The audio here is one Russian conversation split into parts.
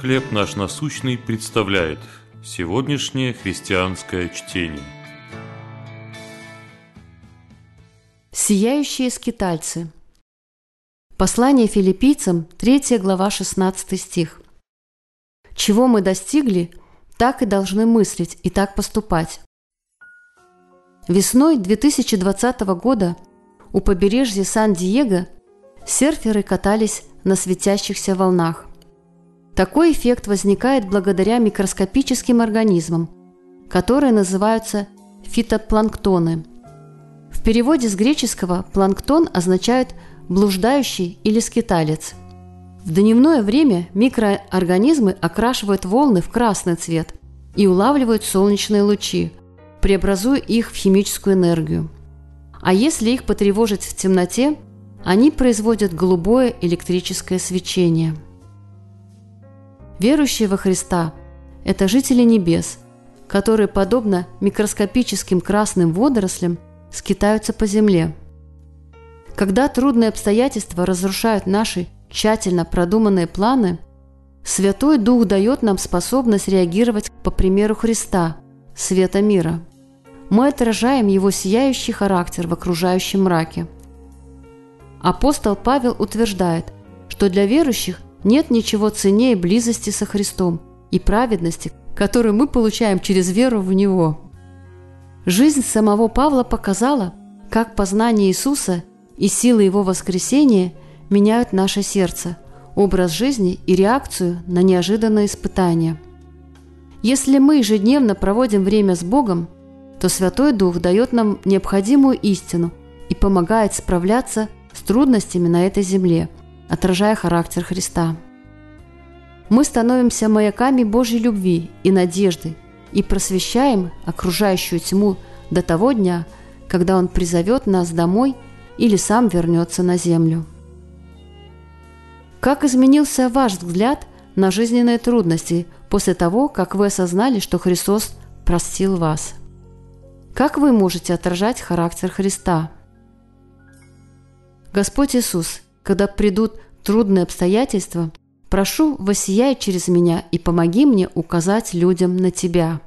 «Хлеб наш насущный» представляет сегодняшнее христианское чтение. Сияющие скитальцы. Послание филиппийцам, 3 глава, 16 стих. «Чего мы достигли, так и должны мыслить и так поступать». Весной 2020 года у побережья Сан-Диего серферы катались на светящихся волнах. Такой эффект возникает благодаря микроскопическим организмам, которые называются фитопланктоны. В переводе с греческого планктон означает блуждающий или скиталец. В дневное время микроорганизмы окрашивают волны в красный цвет и улавливают солнечные лучи, преобразуя их в химическую энергию. А если их потревожить в темноте, они производят голубое электрическое свечение. Верующие во Христа – это жители небес, которые, подобно микроскопическим красным водорослям, скитаются по земле. Когда трудные обстоятельства разрушают наши тщательно продуманные планы, Святой Дух дает нам способность реагировать по примеру Христа, света мира. Мы отражаем Его сияющий характер в окружающем мраке – Апостол Павел утверждает, что для верующих нет ничего ценнее близости со Христом и праведности, которую мы получаем через веру в Него. Жизнь самого Павла показала, как познание Иисуса и силы Его воскресения меняют наше сердце, образ жизни и реакцию на неожиданные испытания. Если мы ежедневно проводим время с Богом, то Святой Дух дает нам необходимую истину и помогает справляться с трудностями на этой земле, отражая характер Христа. Мы становимся маяками Божьей любви и надежды и просвещаем окружающую тьму до того дня, когда Он призовет нас домой или сам вернется на землю. Как изменился ваш взгляд на жизненные трудности после того, как вы осознали, что Христос простил вас? Как вы можете отражать характер Христа – Господь Иисус, когда придут трудные обстоятельства, прошу, воссияй через меня и помоги мне указать людям на Тебя.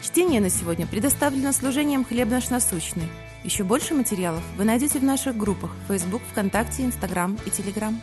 Чтение на сегодня предоставлено служением «Хлеб наш насущный». Еще больше материалов вы найдете в наших группах Facebook, ВКонтакте, Инстаграм и Телеграм.